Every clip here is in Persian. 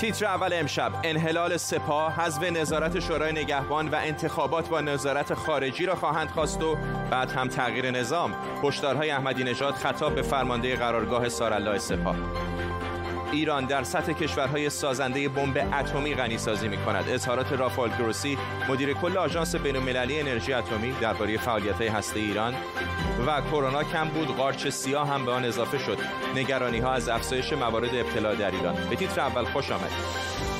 تیتر اول امشب. انحلال سپاه حذف نظارت شورای نگهبان و انتخابات با نظارت خارجی را خواهند خواست و بعد هم تغییر نظام. هشدارهای احمدی نژاد خطاب به فرمانده قرارگاه سارالله سپاه. ایران در سطح کشورهای سازنده بمب اتمی غنی سازی می کند. اظهارات رافال گروسی مدیر کل آژانس بین‌المللی انرژی اتمی درباره فعالیت‌های هسته ایران و کرونا کم بود قارچ سیاه هم به آن اضافه شد. نگرانی ها از افزایش موارد ابتلا در ایران. به تیتر اول خوش آمدید.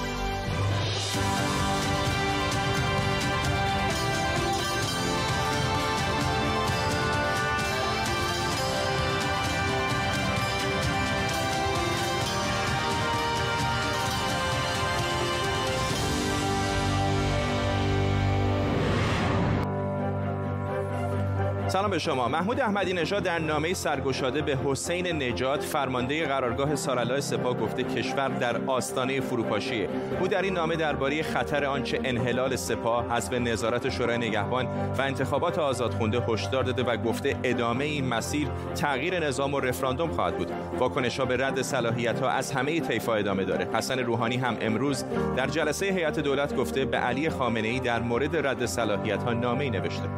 سلام به شما. محمود احمدی نژاد در نامه سرگشاده به حسین نجات فرمانده قرارگاه سارالای سپاه گفته کشور در آستانه فروپاشیه او در این نامه درباره خطر آنچه انحلال سپاه حذف نظارت شورای نگهبان و انتخابات آزادخونده هشدار داده و گفته ادامه این مسیر تغییر نظام و رفراندوم خواهد بود. واکنش ها به رد صلاحیت ها از همه طیفا ادامه داره. حسن روحانی هم امروز در جلسه هیئت دولت گفته به علی خامنه ای در مورد رد صلاحیت ها نامه نوشته.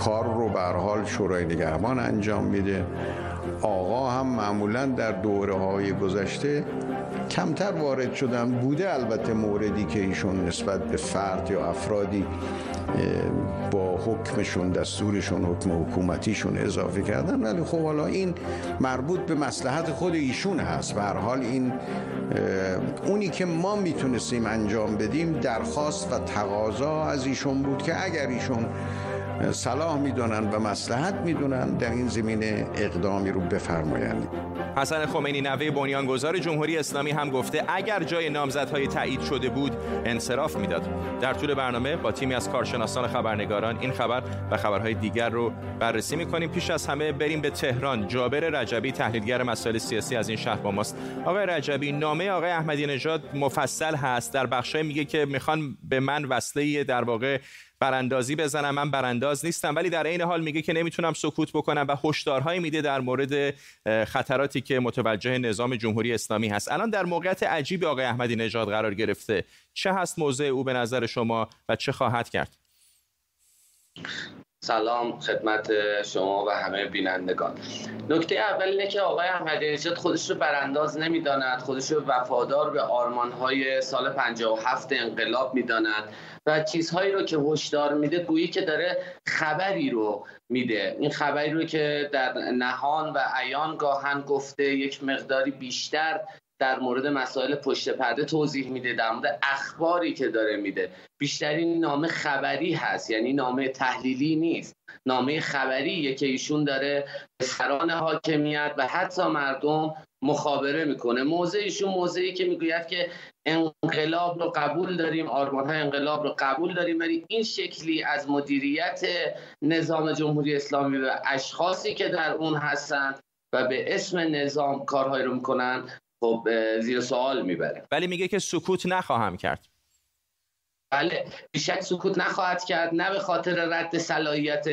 کار رو به حال شورای نگهبان انجام میده. آقا هم معمولا در دوره های گذشته کمتر وارد شدن بوده. البته موردی که ایشون نسبت به فرد یا افرادی با حکمشون دستورشون حکم حکومتیشون اضافه کردن. ولی خب حالا این مربوط به مسلحت خود ایشون هست. به هر حال این اونی که ما می‌تونستیم انجام بدیم درخواست و تقاضا از ایشون بود که اگر ایشون صلاح می‌دونن و مسلحت می‌دونن در این زمینه اقدامی رو بفرمایند. حسن خمینی نوه بنیانگذار جمهوری اسلامی هم گفته اگر جای نامزدهای تایید شده بود انصراف می‌داد. در طول برنامه با تیمی از کارشناسان خبرنگاران این خبر و خبرهای دیگر رو بررسی می‌کنیم. پیش از همه بریم به تهران. جابر رجبی تحلیلگر مسائل سیاسی از این شهر با ماست. آقای رجبی نامه آقای احمدی نژاد مفصل هست. در بخشای میگه که می‌خوان به من وصله در واقع براندازی بزنم من برانداز نیستم. ولی در این حال میگه که نمی‌تونم سکوت بکنم و هشدارهایی میده در مورد خطراتی که متوجه نظام جمهوری اسلامی هست. الان در موقعیت عجیب آقای احمدی نژاد قرار گرفته. چه هست موضع او به نظر شما و چه خواهد کرد؟ سلام خدمت شما و همه بینندگان. نکته اول اینه که آقای احمدی نژاد خودش رو برانداز نمی‌داند خودش رو وفادار به آرمانهای سال 57 انقلاب می‌داند. و چیزهایی رو که هشدار میده گویی که داره خبری رو میده. این خبری رو که در نهان و عیان گاهن گفته یک مقداری بیشتر در مورد مسائل پشت پرده توضیح میده در مورد اخباری که داره میده. بیشترین نامه خبری هست یعنی نامه تحلیلی نیست. نامه خبریه که ایشون داره سران حاکمیت و حتی مردم مخابره می‌کنه. موضع ایشون موضعی که می‌گوید که انقلاب رو قبول داریم آرمان های انقلاب رو قبول داریم ولی این شکلی از مدیریت نظام جمهوری اسلامی و اشخاصی که در اون هستن و به اسم نظام کارهایی رو می‌کنن خب زیر سوال می‌بره ولی میگه که سکوت نخواهم کرد. بله بیشک سکوت نخواهد کرد نه به خاطر رد صلاحیت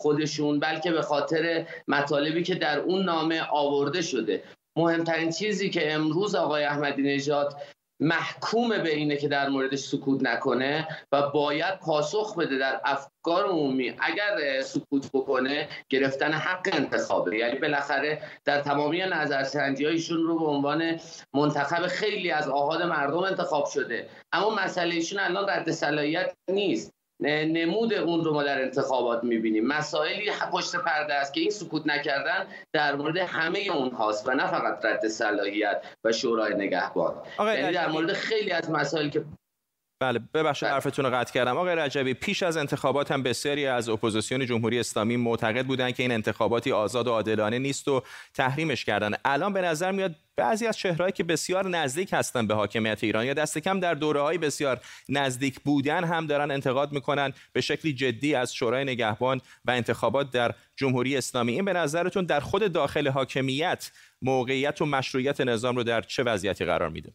خودشون بلکه به خاطر مطالبی که در اون نامه آورده شده. مهمترین چیزی که امروز آقای احمدی نژاد محکوم به اینه که در موردش سکوت نکنه و باید پاسخ بده در افکار عمومی. اگر سکوت بکنه گرفتن حق انتخابه. یعنی بالاخره در تمامی نظرسنجی ایشون رو به عنوان منتخب خیلی از آهاد مردم انتخاب شده. اما مسئله ایشون الان رد صلاحیت نیست. نمود اون رو ما در انتخابات می‌بینیم. مسائلی پشت پرده است که این سکوت نکردن در مورد همه اون هاست و نه فقط رد صلاحیت و شورای نگهبان. یعنی در مورد خیلی از مسائلی که بله ببخشید بله. حرفتون رو قطع کردم. آقای رجبی پیش از انتخابات هم بسیاری از اپوزیسیون جمهوری اسلامی معتقد بودند که این انتخاباتی آزاد و عادلانه نیست و تحریمش کردن. الان به نظر میاد بعضی از چهرهایی که بسیار نزدیک هستن به حاکمیت ایران یا دست کم در دوره های بسیار نزدیک بودن هم دارن انتقاد می‌کنن به شکلی جدی از شورای نگهبان و انتخابات در جمهوری اسلامی. این به نظرتون در خود داخل حاکمیت موقعیت و مشروعیت نظام رو در چه وضعیتی قرار میده؟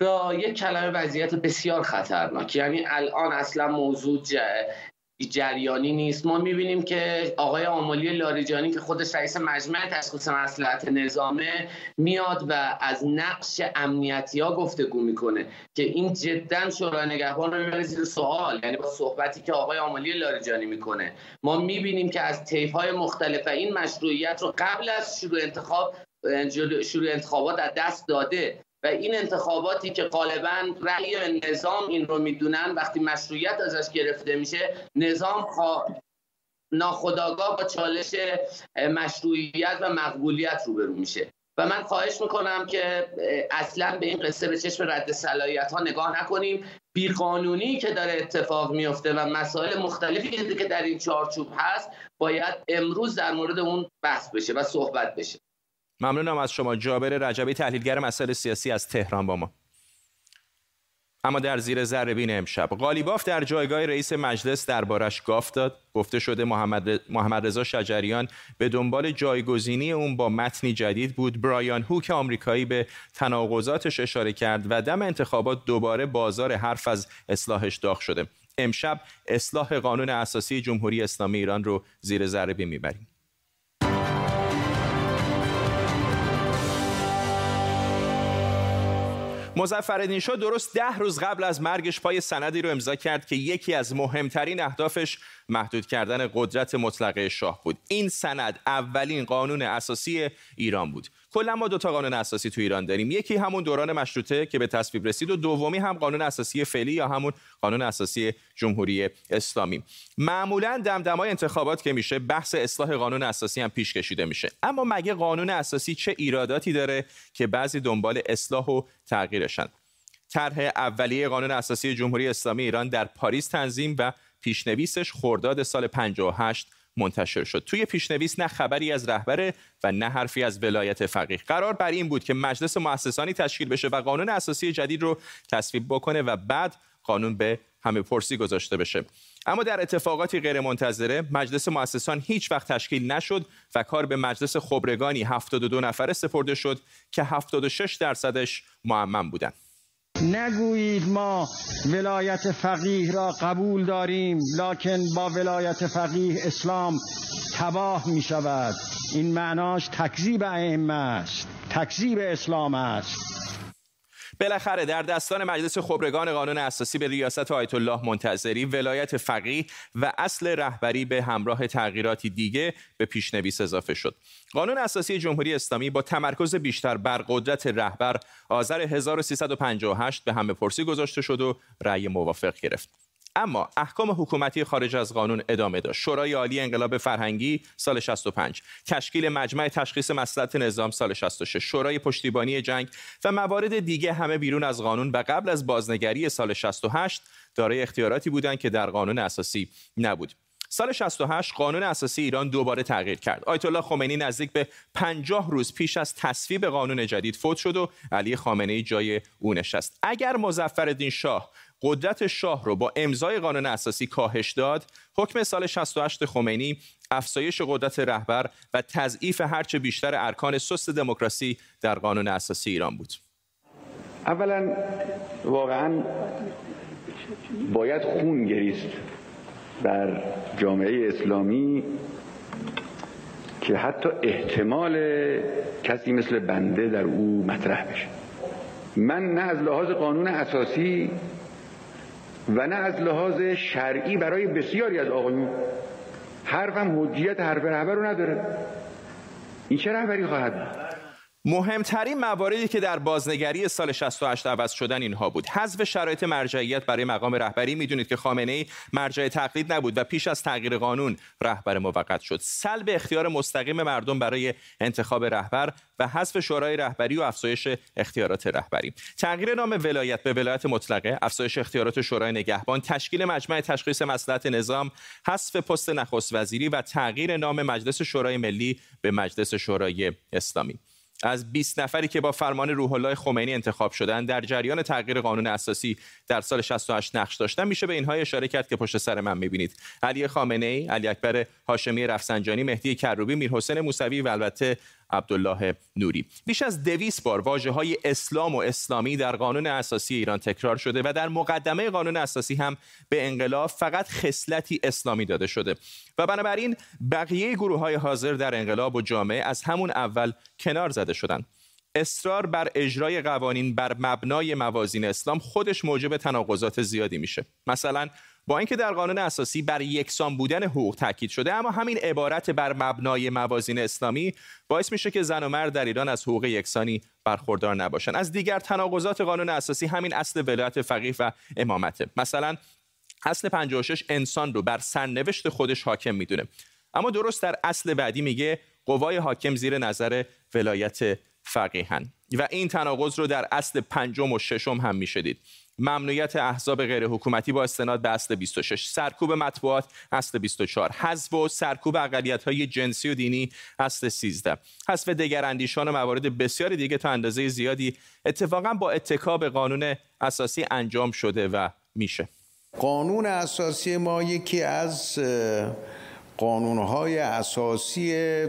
با یک کلمه وضعیت بسیار خطرناک. یعنی الان اصلا موضوع جریانی نیست. ما می‌بینیم که آقای آمالی لاریجانی که خودش رئیس مجمع تشخیص مسلحت نظامه میاد و از نقش امنیتی ها گفتگو می‌کنه که این جدا شورای نگهبان رو می‌بره زیر سوال. یعنی با صحبتی که آقای آمالی لاریجانی می‌کنه. ما می‌بینیم که از طیف های مختلف این مشروعیت رو قبل از شروع انتخاب شروع انتخابات از دست داده. و این انتخاباتی که غالبا رأی نظام این رو می‌دونن وقتی مشروعیت ازش گرفته میشه نظام ناخداگاه با چالش مشروعیت و مقبولیت روبرو میشه. و من خواهش می‌کنم که اصلا به این قصه به چشم رد صلاحیت ها نگاه نکنیم. بیقانونی که داره اتفاق میفته و مسائل مختلفی که در این چارچوب هست باید امروز در مورد اون بحث بشه و صحبت بشه. ممنونم از شما. جابر رجبی تحلیلگر مسائل سیاسی از تهران با ما. اما در زیر ذره امشب قالیباف در جایگاه رئیس مجلس دربارش گاف داد. گفته شده محمد, محمد رضا شجریان به دنبال جایگزینی اون با متنی جدید بود. برایان هوک آمریکایی به تناقضاتش اشاره کرد و دم انتخابات دوباره بازار حرف از اصلاحش داغ شده. امشب اصلاح قانون اساسی جمهوری اسلامی ایران رو زیر ذره بین می‌بریم. مظفرالدین شاه درست ده روز قبل از مرگش پای سندی رو امضا کرد که یکی از مهمترین اهدافش محدود کردن قدرت مطلقه شاه بود. این سند اولین قانون اساسی ایران بود. کلا ما دو تا قانون اساسی تو ایران داریم. یکی همون دوران مشروطه که به تصویب رسید و دومی هم قانون اساسی فعلی یا همون قانون اساسی جمهوری اسلامی. معمولا دمدمای انتخابات که میشه بحث اصلاح قانون اساسی هم پیش کشیده میشه. اما مگه قانون اساسی چه ایراداتی داره که بعضی دنبال اصلاح و تغییرشن؟ طرح اولیه قانون اساسی جمهوری اسلامی ایران در پاریس تنظیم و پیشنویسش خرداد سال 58 منتشر شد. توی پیشنویس نه خبری از رهبر و نه حرفی از ولایت فقیه. قرار بر این بود که مجلس مؤسسانی تشکیل بشه و قانون اساسی جدید رو تصویب بکنه و بعد قانون به همه پرسی گذاشته بشه. اما در اتفاقاتی غیرمنتظره مجلس مؤسسان هیچ وقت تشکیل نشد و کار به مجلس خبرگانی 72 نفره سپرده شد که 76 درصدش معمم بودند نگویید ما ولایت فقیه را قبول داریم لکن با ولایت فقیه اسلام تباه می شود این معناش تکذیب ائمه است تکذیب اسلام است. بالاخره در دستان مجلس خبرگان قانون اساسی به ریاست آیت الله منتظری ولایت فقیه و اصل رهبری به همراه تغییراتی دیگه به پیشنویس اضافه شد. قانون اساسی جمهوری اسلامی با تمرکز بیشتر بر قدرت رهبر آذر 1358 به همه پرسی گذاشته شد و رأی موافق گرفت. اما احکام حکومتی خارج از قانون ادامه داشت. شورای عالی انقلاب فرهنگی سال 65 تشکیل مجمع تشخیص مسئلت نظام سال 66 شورای پشتیبانی جنگ و موارد دیگه همه بیرون از قانون و قبل از بازنگری سال 68 دارای اختیاراتی بودند که در قانون اساسی نبود. سال 68 قانون اساسی ایران دوباره تغییر کرد. آیت الله خمینی نزدیک به 50 روز پیش از تصویب قانون جدید فوت شد و علی خامنه ای جای او نشست. اگر مظفرالدین شاه قدرت شاه رو با امضای قانون اساسی کاهش داد حکم سال 68 خمینی افزایش قدرت رهبر و تضعیف هرچه بیشتر ارکان سست دموکراسی در قانون اساسی ایران بود اولا واقعا باید خون گریست بر جامعه اسلامی که حتی احتمال کسی مثل بنده در او مطرح بشه. من نه از لحاظ قانون اساسی و نه از لحاظ شرعی برای بسیاری از آقایون حرفم حجیت حرف رهبر رو نداره. این چه رهبری خواهد بود؟ مهمترین مواردی که در بازنگری سال 68 عوض شدن اینها بود. حذف شرایط مرجعیت برای مقام رهبری. می‌دونید که خامنه ای مرجع تقلید نبود و پیش از تغییر قانون رهبر موقت شد. سلب اختیار مستقیم مردم برای انتخاب رهبر و حذف شورای رهبری و افزایش اختیارات رهبری. تغییر نام ولایت به ولایت مطلقه افزایش اختیارات شورای نگهبان تشکیل مجمع تشخیص مصلحت نظام حذف پست نخست وزیری و تغییر نام مجلس شورای ملی به مجلس شورای اسلامی. از 20 نفری که با فرمان روح الله خمینی انتخاب شدن در جریان تغییر قانون اساسی در سال 68 نقش داشتن میشه به اینها اشاره کرد که پشت سر من می‌بینید. علی خامنه ای علی اکبر هاشمی رفسنجانی مهدی کروبی میرحسین موسوی و البته عبدالله نوری. بیش از دویست بار واجه های اسلام و اسلامی در قانون اساسی ایران تکرار شده و در مقدمه قانون اساسی هم به انقلاب فقط خصلتی اسلامی داده شده. و بنابراین بقیه گروه های حاضر در انقلاب و جامعه از همون اول کنار زده شدند. اصرار بر اجرای قوانین بر مبنای موازین اسلام خودش موجب تناقضات زیادی میشه. مثلا با اینکه در قانون اساسی بر یکسان بودن حقوق تاکید شده اما همین عبارت بر مبنای موازین اسلامی باعث میشه که زن و مرد در ایران از حقوق یکسانی برخوردار نباشن. از دیگر تناقضات قانون اساسی همین اصل ولایت فقیه و امامته. مثلا اصل 56 انسان رو بر سرنوشت خودش حاکم می‌دونه. اما درست در اصل بعدی میگه قوای حاکم زیر نظر ولایت فقیهن و این تناقض رو در اصل پنجم و ششم هم می‌شدید ممنوعیت احزاب غیر حکومتی با استناد به اصل 26 سرکوب مطبوعات اصل 24 حذف و سرکوب اقلیت های جنسی و دینی اصل 13 حذف دیگر اندیشان و موارد بسیار دیگه تا اندازه زیادی اتفاقا با اتکا به قانون اساسی انجام شده و میشه. قانون اساسی ما یکی از قانونهای اساسی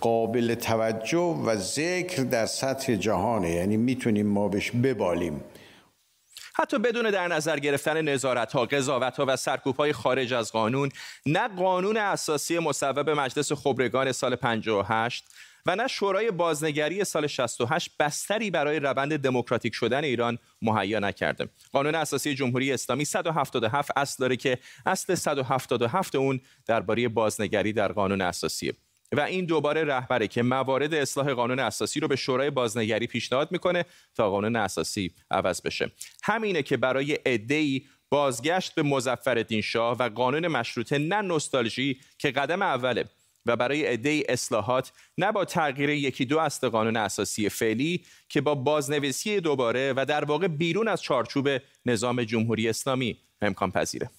قابل توجه و ذکر در سطح جهانه. یعنی می‌تونیم ما بهش ببالیم. حتی بدون در نظر گرفتن نظارت ها، قضاوت ها و سرکوب های خارج از قانون نه قانون اساسی مصوب مجلس خبرگان سال 58 و نه شورای بازنگری سال 68 بستری برای روند دموکراتیک شدن ایران مهیا نکرده. قانون اساسی جمهوری اسلامی 177 اصل داره که اصل 177 اون درباره بازنگری در قانون اساسیه. و این دوباره رهبره که موارد اصلاح قانون اساسی رو به شورای بازنگری پیشنهاد می‌کنه تا قانون اساسی عوض بشه همینه که برای عده‌ای بازگشت به مظفرالدین شاه و قانون مشروطه نه نوستالژی که قدم اوله و برای عده اصلاحات نه با تغییر یکی دو اصل قانون اساسی فعلی که با بازنویسی دوباره و در واقع بیرون از چارچوب نظام جمهوری اسلامی امکان پذیره.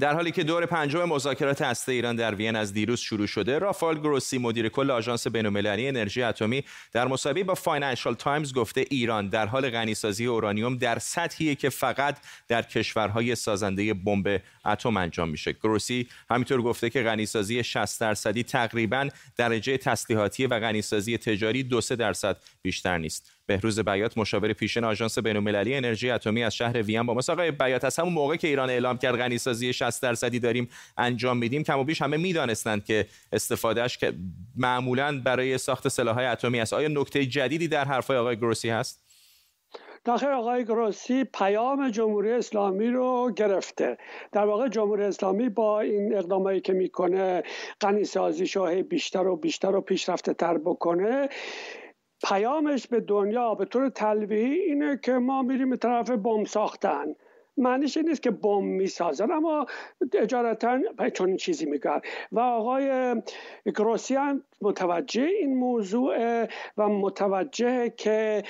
در حالی که دور پنجم مذاکرات هسته ایران در وین از دیروز شروع شده رافائل گروسی مدیر کل آژانس بین‌المللی انرژی اتمی در مصاحبه با فایننشال تایمز گفته ایران در حال غنیسازی اورانیوم در سطحی که فقط در کشورهای سازنده بمب اتم انجام میشه. گروسی همینطور گفته که غنیسازی 60 درصدی تقریبا درجه تسلیحاتی و غنیسازی تجاری دو درصد بیشتر نیست. بهروز بیات مشاور پیشین آژانس بین‌المللی انرژی اتمی از شهر وین با ما آقای بیات از همون موقع که ایران اعلام کرد غنیسازی 60 درصدی داریم انجام میدیم کم و بیش همه می‌دانستند که استفادهش که معمولا برای ساخت سلاح‌های اتمی است. آیا نکته جدیدی در حرفای آقای گروسی هست؟ داخل آقای گروسی پیام جمهوری اسلامی رو گرفته. در واقع جمهوری اسلامی با این اقدامایی که می‌کنه غنی سازی بیشتر و بیشتر و پیشرفته تر بکنه پیامش به دنیا به طور تلویحی اینه که ما میریم به طرف بم ساختن. معنیش این نیست که بم می‌سازن اما اجارتا چون چیزی میگن و آقای گروسیان متوجه این موضوع و متوجه که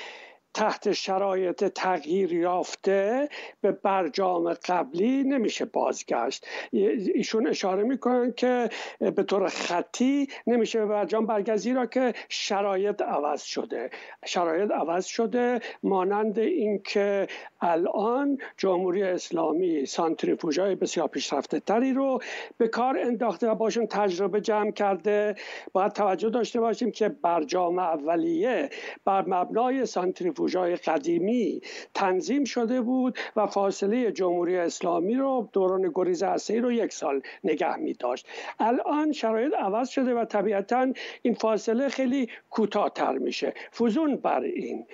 تحت شرایط تغییر یافته به برجام قبلی نمیشه بازگشت. ایشون اشاره می‌کنن که به طور خطی نمیشه به برجام برگشت زیرا که شرایط عوض شده. شرایط عوض شده مانند اینکه الان جمهوری اسلامی سانتریفوژهای بسیار پیشرفته تری رو به کار انداخته و باشون تجربه جمع کرده. باید توجه داشته باشیم که برجام اولیه بر مبنای سانتریفوژهای قدیمی تنظیم شده بود و فاصله جمهوری اسلامی رو دوران گریز هسته رو یک سال نگه می داشت. الان شرایط عوض شده و طبیعتا این فاصله خیلی کوتاهتر میشه. فوزون بر این.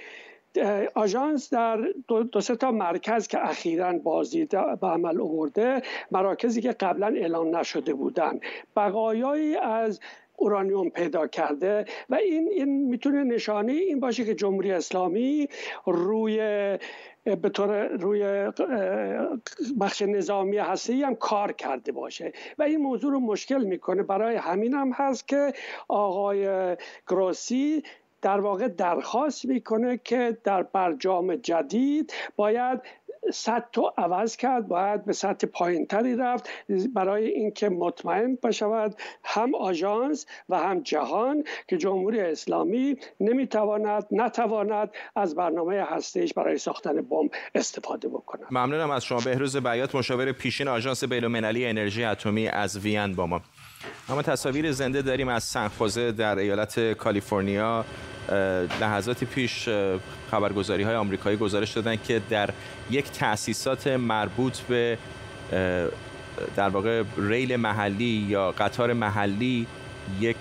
آژانس در دو, دو سه تا مرکز که اخیرا بازدید به عمل آورده مراکزی که قبلا اعلام نشده بودن بقایایی از اورانیوم پیدا کرده و این این می‌تونه نشانه این باشه که جمهوری اسلامی روی به طور روی بخش نظامی هستی هم کار کرده باشه و این موضوع رو مشکل می‌کنه. برای همین هم هست که آقای گروسی در واقع درخواست می‌کنه که در برجام جدید باید سطح رو عوض کرد باید به سطح پایین تری رفت برای اینکه مطمئن بشود هم آژانس و هم جهان که جمهوری اسلامی نمی‌تواند نتواند از برنامه هستهش برای ساختن بمب استفاده بکند. ممنونم از شما. بهروز بیات مشاور پیشین آژانس بین‌المللی انرژی اتمی از وین با ما. اما تصاویر زنده داریم از سنخوزه در ایالت کالیفرنیا لحظاتی پیش خبرگزاری های آمریکایی گزارش دادن که در یک تأسیسات مربوط به در واقع ریل محلی یا قطار محلی یک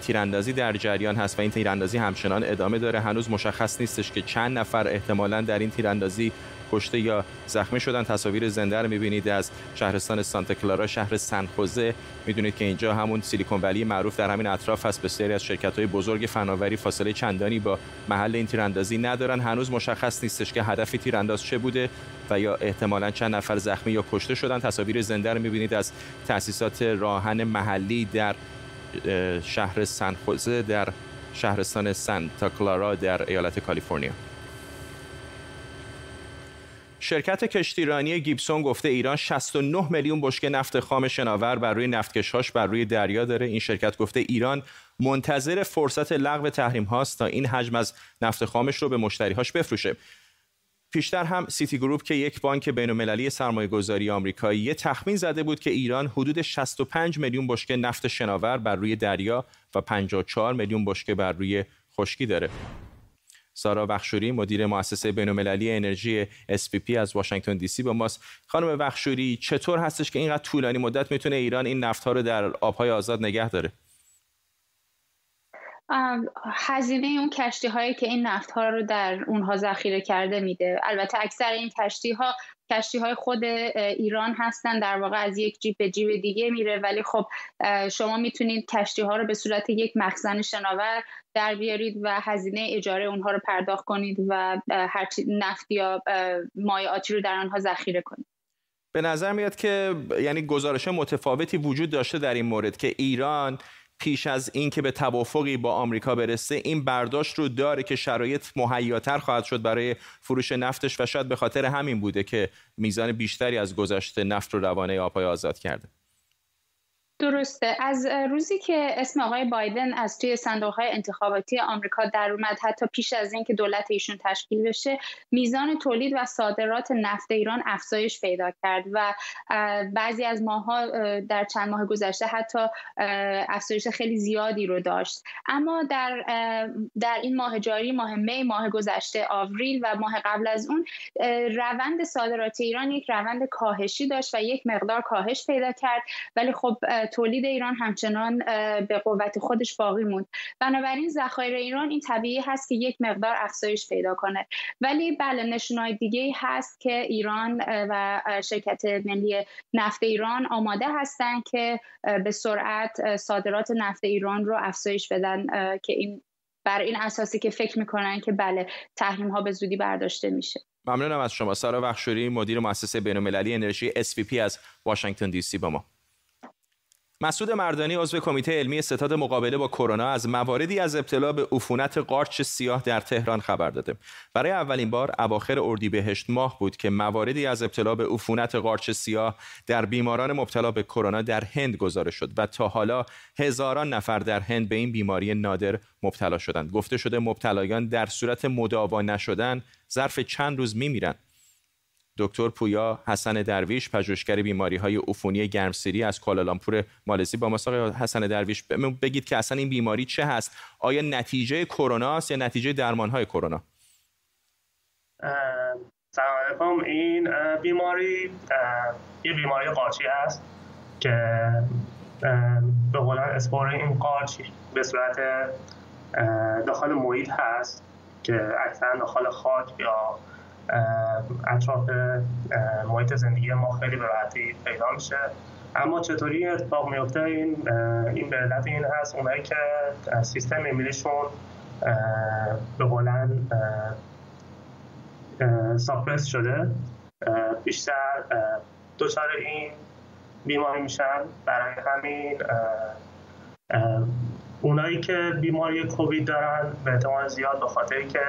تیراندازی در جریان هست و این تیراندازی همچنان ادامه داره. هنوز مشخص نیستش که چند نفر احتمالا در این تیراندازی کشته یا زخمی شدن تصاویر زنده رو می‌بینید از شهرستان سانتا کلارا شهر سنخوزه می‌دونید که اینجا همون سیلیکون ولی معروف در همین اطراف هست. بسیاری از شرکت های بزرگ فناوری فاصله چندانی با محل این تیراندازی ندارن. هنوز مشخص نیستش که هدف تیرانداز چه بوده و یا احتمالا چند نفر زخمی یا کشته شدن. تصاویر زنده رو می‌بینید از تأسیسات راهن محلی در شهر سنخوزه در شهرستان سانتا کلارا در ایالت کالیفرنیا. شرکت کشتیرانی گیبسون گفته ایران 69 میلیون بشکه نفت خام شناور بر روی نفتکشهاش بر روی دریا داره این شرکت گفته ایران منتظر فرصت لغو تحریم هاست تا این حجم از نفت خامش رو به مشتریهاش بفروشه پیشتر هم سیتی گروپ که یک بانک بین‌المللی سرمایه‌گذاری آمریکایی یه تخمین زده بود که ایران حدود 65 میلیون بشکه نفت شناور بر روی دریا و 54 میلیون بشکه بر روی خشکی داره. سارا بخشوری مدیر مؤسسه بین‌المللی انرژی SPP از واشنگتن دی سی با ماست. خانم بخشوری چطور هستش که اینقدر طولانی مدت می‌تونه ایران این نفتها رو در آبهای آزاد نگه داره؟ هزینه اون کشتی هایی که این نفت ها رو در اونها ذخیره کرده میده. البته اکثر این کشتی ها کشتی های خود ایران هستن در واقع از یک جیب به جیب دیگه میره. ولی خب شما می‌تونید کشتی ها رو به صورت یک مخزن شناور در بیارید و هزینه اجاره اونها رو پرداخت کنید و هر نفت یا مایعاتی رو در آنها ذخیره کنید. به نظر میاد که یعنی گزارش متفاوتی وجود داشته در این مورد که ایران پیش از اینکه به توافقی با آمریکا برسه این برداشت رو داره که شرایط مهیاتر خواهد شد برای فروش نفتش و شاید به خاطر همین بوده که میزان بیشتری از گذشته نفت رو روانه آبهای آزاد کرده. درسته. از روزی که اسم آقای بایدن از توی صندوق های انتخاباتی آمریکا در اومد حتی پیش از اینکه دولت ایشون تشکیل بشه میزان تولید و صادرات نفت ایران افزایش پیدا کرد و بعضی از ماها در چند ماه گذشته حتی افزایش خیلی زیادی رو داشت. اما در در این ماه جاری ماه می ماه گذشته آوریل و ماه قبل از اون روند صادرات ایران یک روند کاهشی داشت و یک مقدار کاهش پیدا کرد. ولی خب تولید ایران همچنان به قوت خودش باقی موند. بنابراین ذخایر ایران این طبیعی هست که یک مقدار افزایش پیدا کنه. ولی بله نشونهای دیگه هست که ایران و شرکت ملی نفت ایران آماده هستند که به سرعت صادرات نفت ایران رو افزایش بدن که این بر این اساسی که فکر می‌کنن که بله تحریم ها به زودی برداشته میشه. ممنونم از شما. سارا بخشوری مدیر مؤسسه بین‌المللی انرژی SVP از واشنگتن دی سی با ما. مسعود مردانی عضو کمیته علمی ستاد مقابله با کرونا از مواردی از ابتلا به عفونت قارچ سیاه در تهران خبر داده. برای اولین بار اواخر اردیبهشت ماه بود که مواردی از ابتلا به عفونت قارچ سیاه در بیماران مبتلا به کرونا در هند گزارش شد و تا حالا هزاران نفر در هند به این بیماری نادر مبتلا شدند. گفته شده مبتلایان در صورت مداوا نشدن ظرف چند روز میمیرند. دکتر پویا حسن درویش پژوهشگر بیماری های عفونی گرمسیری از کوالالامپور مالزی با ما حسن درویش. بگید که اصلا این بیماری چه هست؟ آیا نتیجه کرونا است یا نتیجه درمان های کرونا؟ سلام علیکم این بیماری یه بیماری قارچی است که به قولن اسپور این قارچ به صورت داخل محیط هست که اکثرا داخل خاک یا اطراف محیط زندگی ما خیلی به راحتی پیدا میشه. اما چطوری اتفاق میفته؟ این این به علت این هست اونایی که سیستم ایمیلیشون به قولن ساپرس شده بیشتر دچار این بیماری میشن. برای همین اونایی که بیماری کووید دارن به احتمال زیاد به خاطر که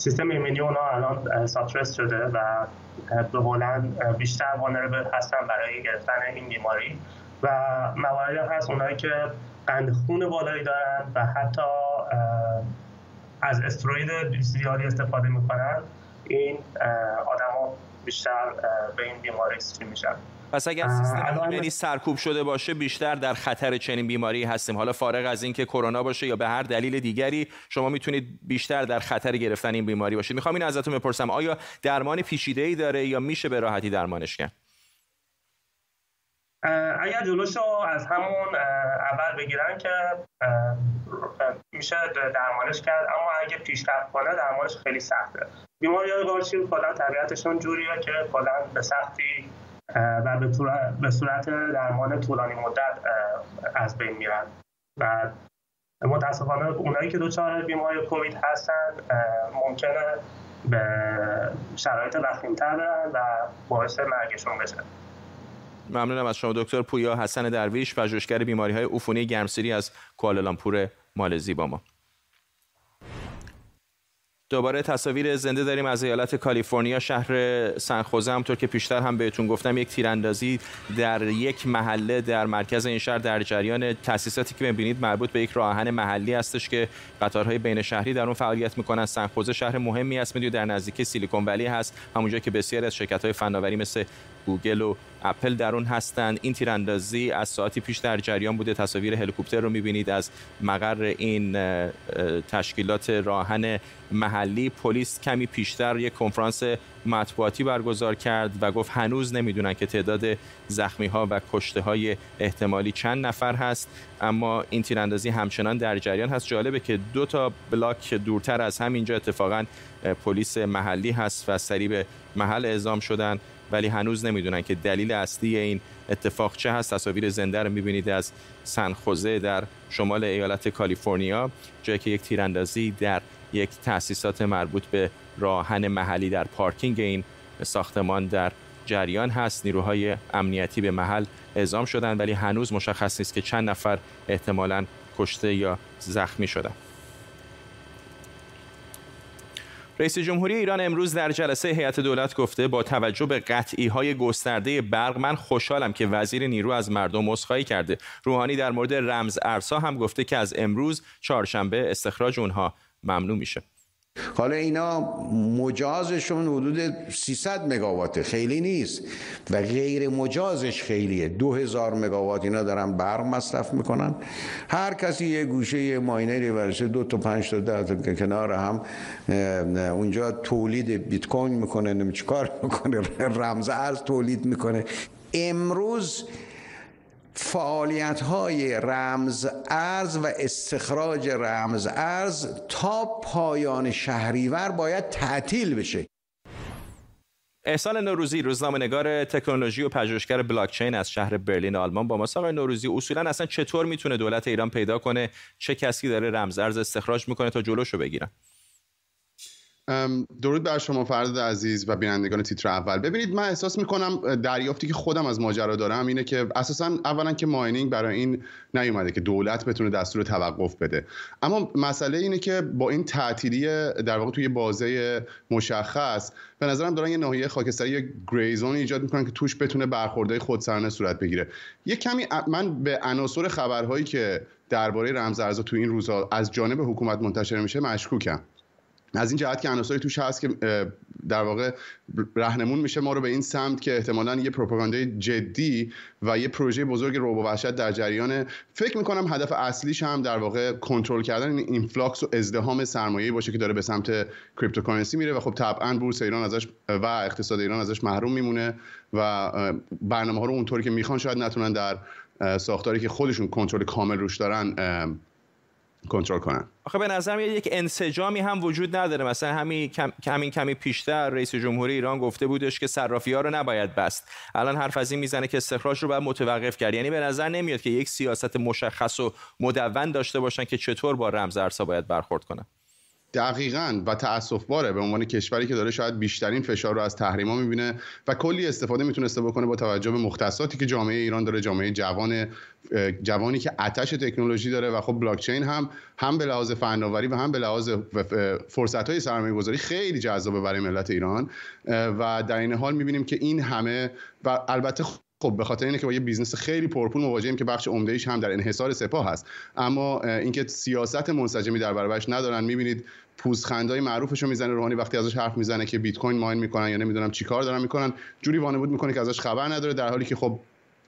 سیستم ایمنی اونا الان ساترس شده و به بیشتر وانربل هستن برای گرفتن این بیماری و مواردی هست اونایی که قند خون بالایی دارن و حتی از استروید زیادی استفاده می‌کنن این آدما بیشتر به این بیماری استری میشن. پس اگر سیستم ایمنی سرکوب شده باشه بیشتر در خطر چنین بیماری هستیم. حالا فارغ از اینکه کرونا باشه یا به هر دلیل دیگری شما می‌تونید بیشتر در خطر گرفتن این بیماری باشید. می‌خوام این ازتون بپرسم آیا درمان پیچیده ای داره یا میشه به راحتی درمانش کرد؟ اگر جلوشو از همون اول بگیرن که میشه درمانش کرد اما اگه پیشرفت کنه درمانش خیلی سخته. بیماری های قارچی کلا طبیعتشون جوریه که کلا به سختی و به صورت درمان طولانی مدت از بین میرن. و متاسفانه اونایی که دچار بیماری کووید هستن ممکنه به شرایط وخیمتر برن و باعث مرگشون بشه. ممنونم از شما دکتر پویا حسن درویش پژوهشگر بیماری های عفونی گرمسیری از کوالالامپور مالزی با ما. دوباره تصاویر زنده داریم از ایالت کالیفرنیا شهر سنخوزه همطور که پیشتر هم بهتون گفتم یک تیراندازی در یک محله در مرکز این شهر در جریان تاسیساتی که می‌بینید مربوط به یک راهن محلی هستش که قطارهای بین شهری در اون فعالیت می‌کنن. سنخوزه شهر مهمی است می‌دونید در نزدیکی سیلیکون ولی هست. همونجا که بسیاری از شرکت های فناوری مثل گوگل و اپل در اون هستند. این تیراندازی از ساعتی پیش در جریان بوده. تصاویر هلیکوپتر رو می‌بینید از مقر این تشکیلات راهن محلی. پلیس کمی پیشتر یک کنفرانس مطبوعاتی برگزار کرد و گفت هنوز نمی‌دونن که تعداد زخمی ها و کشته های احتمالی چند نفر هست. اما این تیراندازی همچنان در جریان هست. جالبه که دو تا block دورتر از همینجا اتفاقا پلیس محلی هست و سریع به محل اعزام شدن. ولی هنوز نمی‌دونن که دلیل اصلی این اتفاق چه هست. تصاویر زنده رو می‌بینید از سنخوزه در شمال ایالت کالیفرنیا جایی که یک تیراندازی در یک تأسیسات مربوط به راهن محلی در پارکینگ این ساختمان در جریان هست. نیروهای امنیتی به محل اعزام شدن ولی هنوز مشخص نیست که چند نفر احتمالا کشته یا زخمی شدن. رئیس جمهوری ایران امروز در جلسه هیئت دولت گفته با توجه به قطعی های گسترده برق من خوشحالم که وزیر نیرو از مردم عذرخواهی کرده. روحانی در مورد رمز ارسا هم گفته که از امروز چهارشنبه استخراج اونها ممنوع میشه. حالا اینا مجازشون حدود 300 مگاوات خیلی نیست. و غیر مجازش خیلیه. 2000 مگاوات اینا دارن برق مصرف می‌کنن. هر کسی یه گوشه یه ماینری برسه دو تا پنج تا ده تا کنار هم اونجا تولید بیت کوین می‌کنه نمی کار می‌کنه رمز ارز تولید می‌کنه. امروز فعالیت های رمز ارز و استخراج رمز ارز تا پایان شهریور باید تعطیل بشه. احسان نوروزی روزنامه نگار تکنولوژی و پژوهشگر بلاکچین از شهر برلین آلمان با ما آقای نوروزی اصولا اصلا چطور می‌تونه دولت ایران پیدا کنه؟ چه کسی داره رمز ارز استخراج می‌کنه تا جلوشو بگیرن درود بر شما فرد عزیز و بینندگان تیتر اول. ببینید من احساس می‌کنم دریافتی که خودم از ماجرا دارم اینه که اساسا اولا که ماینینگ برای این نیومده که دولت بتونه دستور توقف بده. اما مسئله اینه که با این تعطیلی در واقع توی بازه مشخص به نظرم دارن یه ناحیه خاکستری گریزون ایجاد می‌کنن که توش بتونه برخورده خودسرانه صورت بگیره. یه کمی من به عناصر خبرهایی که درباره رمز ارزها تو این روزها از جانب حکومت منتشر میشه مشکوکم. از این جهت که عناصری توش هست که در واقع رهنمون میشه ما رو به این سمت که احتمالا یه پروپاگاندای جدی و یه پروژه بزرگ رعب و وحشت در جریانه فکر می‌کنم هدف اصلیش هم در واقع کنترل کردن این influx و ازدحام سرمایه باشه که داره به سمت cryptocurrency میره و خب طبعا بورس ایران ازش و اقتصاد ایران ازش محروم میمونه و برنامه ها رو اونطوری که می‌خوان شاید نتونن در ساختاری که خودشون کنترل کامل روش دارن کنترل کنن. آخه به نظر میاد یک انسجامی هم وجود نداره. مثلا همین کم، همین کمی پیشتر رئیس جمهوری ایران گفته بودش که صرافی ها رو نباید بست. الان حرف از این می‌زنه که استخراج رو باید متوقف کرد. یعنی به نظر نمیاد که یک سیاست مشخص و مدون داشته باشن که چطور با رمز ارزها باید برخورد کنن. دقیقا و تاسف باره به عنوان کشوری که داره شاید بیشترین فشار رو از تحریما می‌بینه و کلی استفاده می‌تونسته بکنه با توجه به مختصاتی که جامعه ایران داره جامعه جوان جوانی که عطش تکنولوژی داره و خب بلاک چین هم هم به لحاظ فناوری و هم به لحاظ فرصت های سرمایه گذاری خیلی جذابه برای ملت ایران و در این حال می‌بینیم که این همه و البته خب به خاطر اینه که با یه business خیلی پرپول مواجهیم که بخش عمدهش هم در انحصار سپاه هست. اما اینکه سیاست منسجمی در برابرش ندارن می‌بینید پوزخندای معروفشو می‌زنه روحانی وقتی ازش حرف می‌زنه که بیت کوین ماین می‌کنن یا نمی‌دونم چیکار دارن می‌کنن. جوری وانمود می‌کنه که ازش خبر نداره در حالی که خب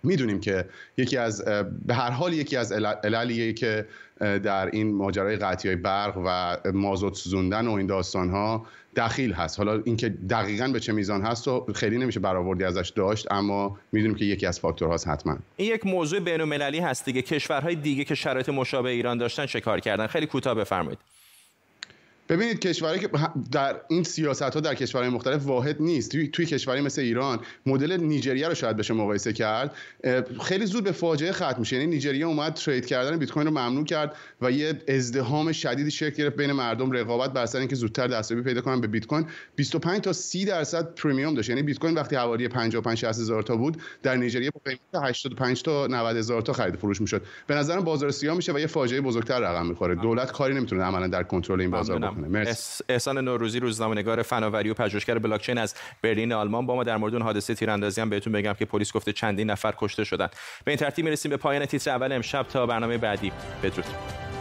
می‌دونیم که یکی از به هر حال یکی از عللیه که در این ماجرای قطعی های برق و مازوت سوزوندن و این داستان ها دخیل هست. حالا اینکه دقیقا به چه میزان هست و خیلی نمیشه برآوردی ازش داشت اما می‌دونیم که یکی از فاکتورهاست حتما. این یک موضوع بین المللی هست دیگه. کشورهای دیگه که شرایط مشابه ایران داشتن چه کار کردن؟ خیلی کوتاه بفرمایید. ببینید کشوری که در این سیاست ها در کشورهای مختلف واحد نیست. توی, توی کشوری مثل ایران مدل نیجریه رو شاید بشه مقایسه کرد. خیلی زود به فاجعه ختم میشه. یعنی نیجریه اومد ترید کردن بیت کوین رو ممنوع کرد و یه ازدهام شدیدی شکل گرفت بین مردم رقابت بر سر اینکه زودتر دستیابی پیدا کنن به بیت کوین. 25 تا 30 درصد پریمیوم داشت. یعنی بیت کوین وقتی حوالی 55 60 هزار تا بود در نیجریه با قیمت 85 تا 90 هزار تا خرید فروش می‌شد. به نظرم بازار سیاه میشه و یه فاجعه بزرگتر رقم می‌خوره. دولت کاری نمی‌تونه عملا در کنترل این بازار بکنه. مرسی. احسان نوروزی روزنامه‌نگار فناوری و پژوهشگر بلاکچین از برلین آلمان. با ما در مورد اون حادثه تیراندازی هم بهتون بگم که پلیس گفته چندین نفر کشته شدن. به این ترتیب می‌رسیم به پایان تیتر اول امشب. تا برنامه بعدی. بدرود.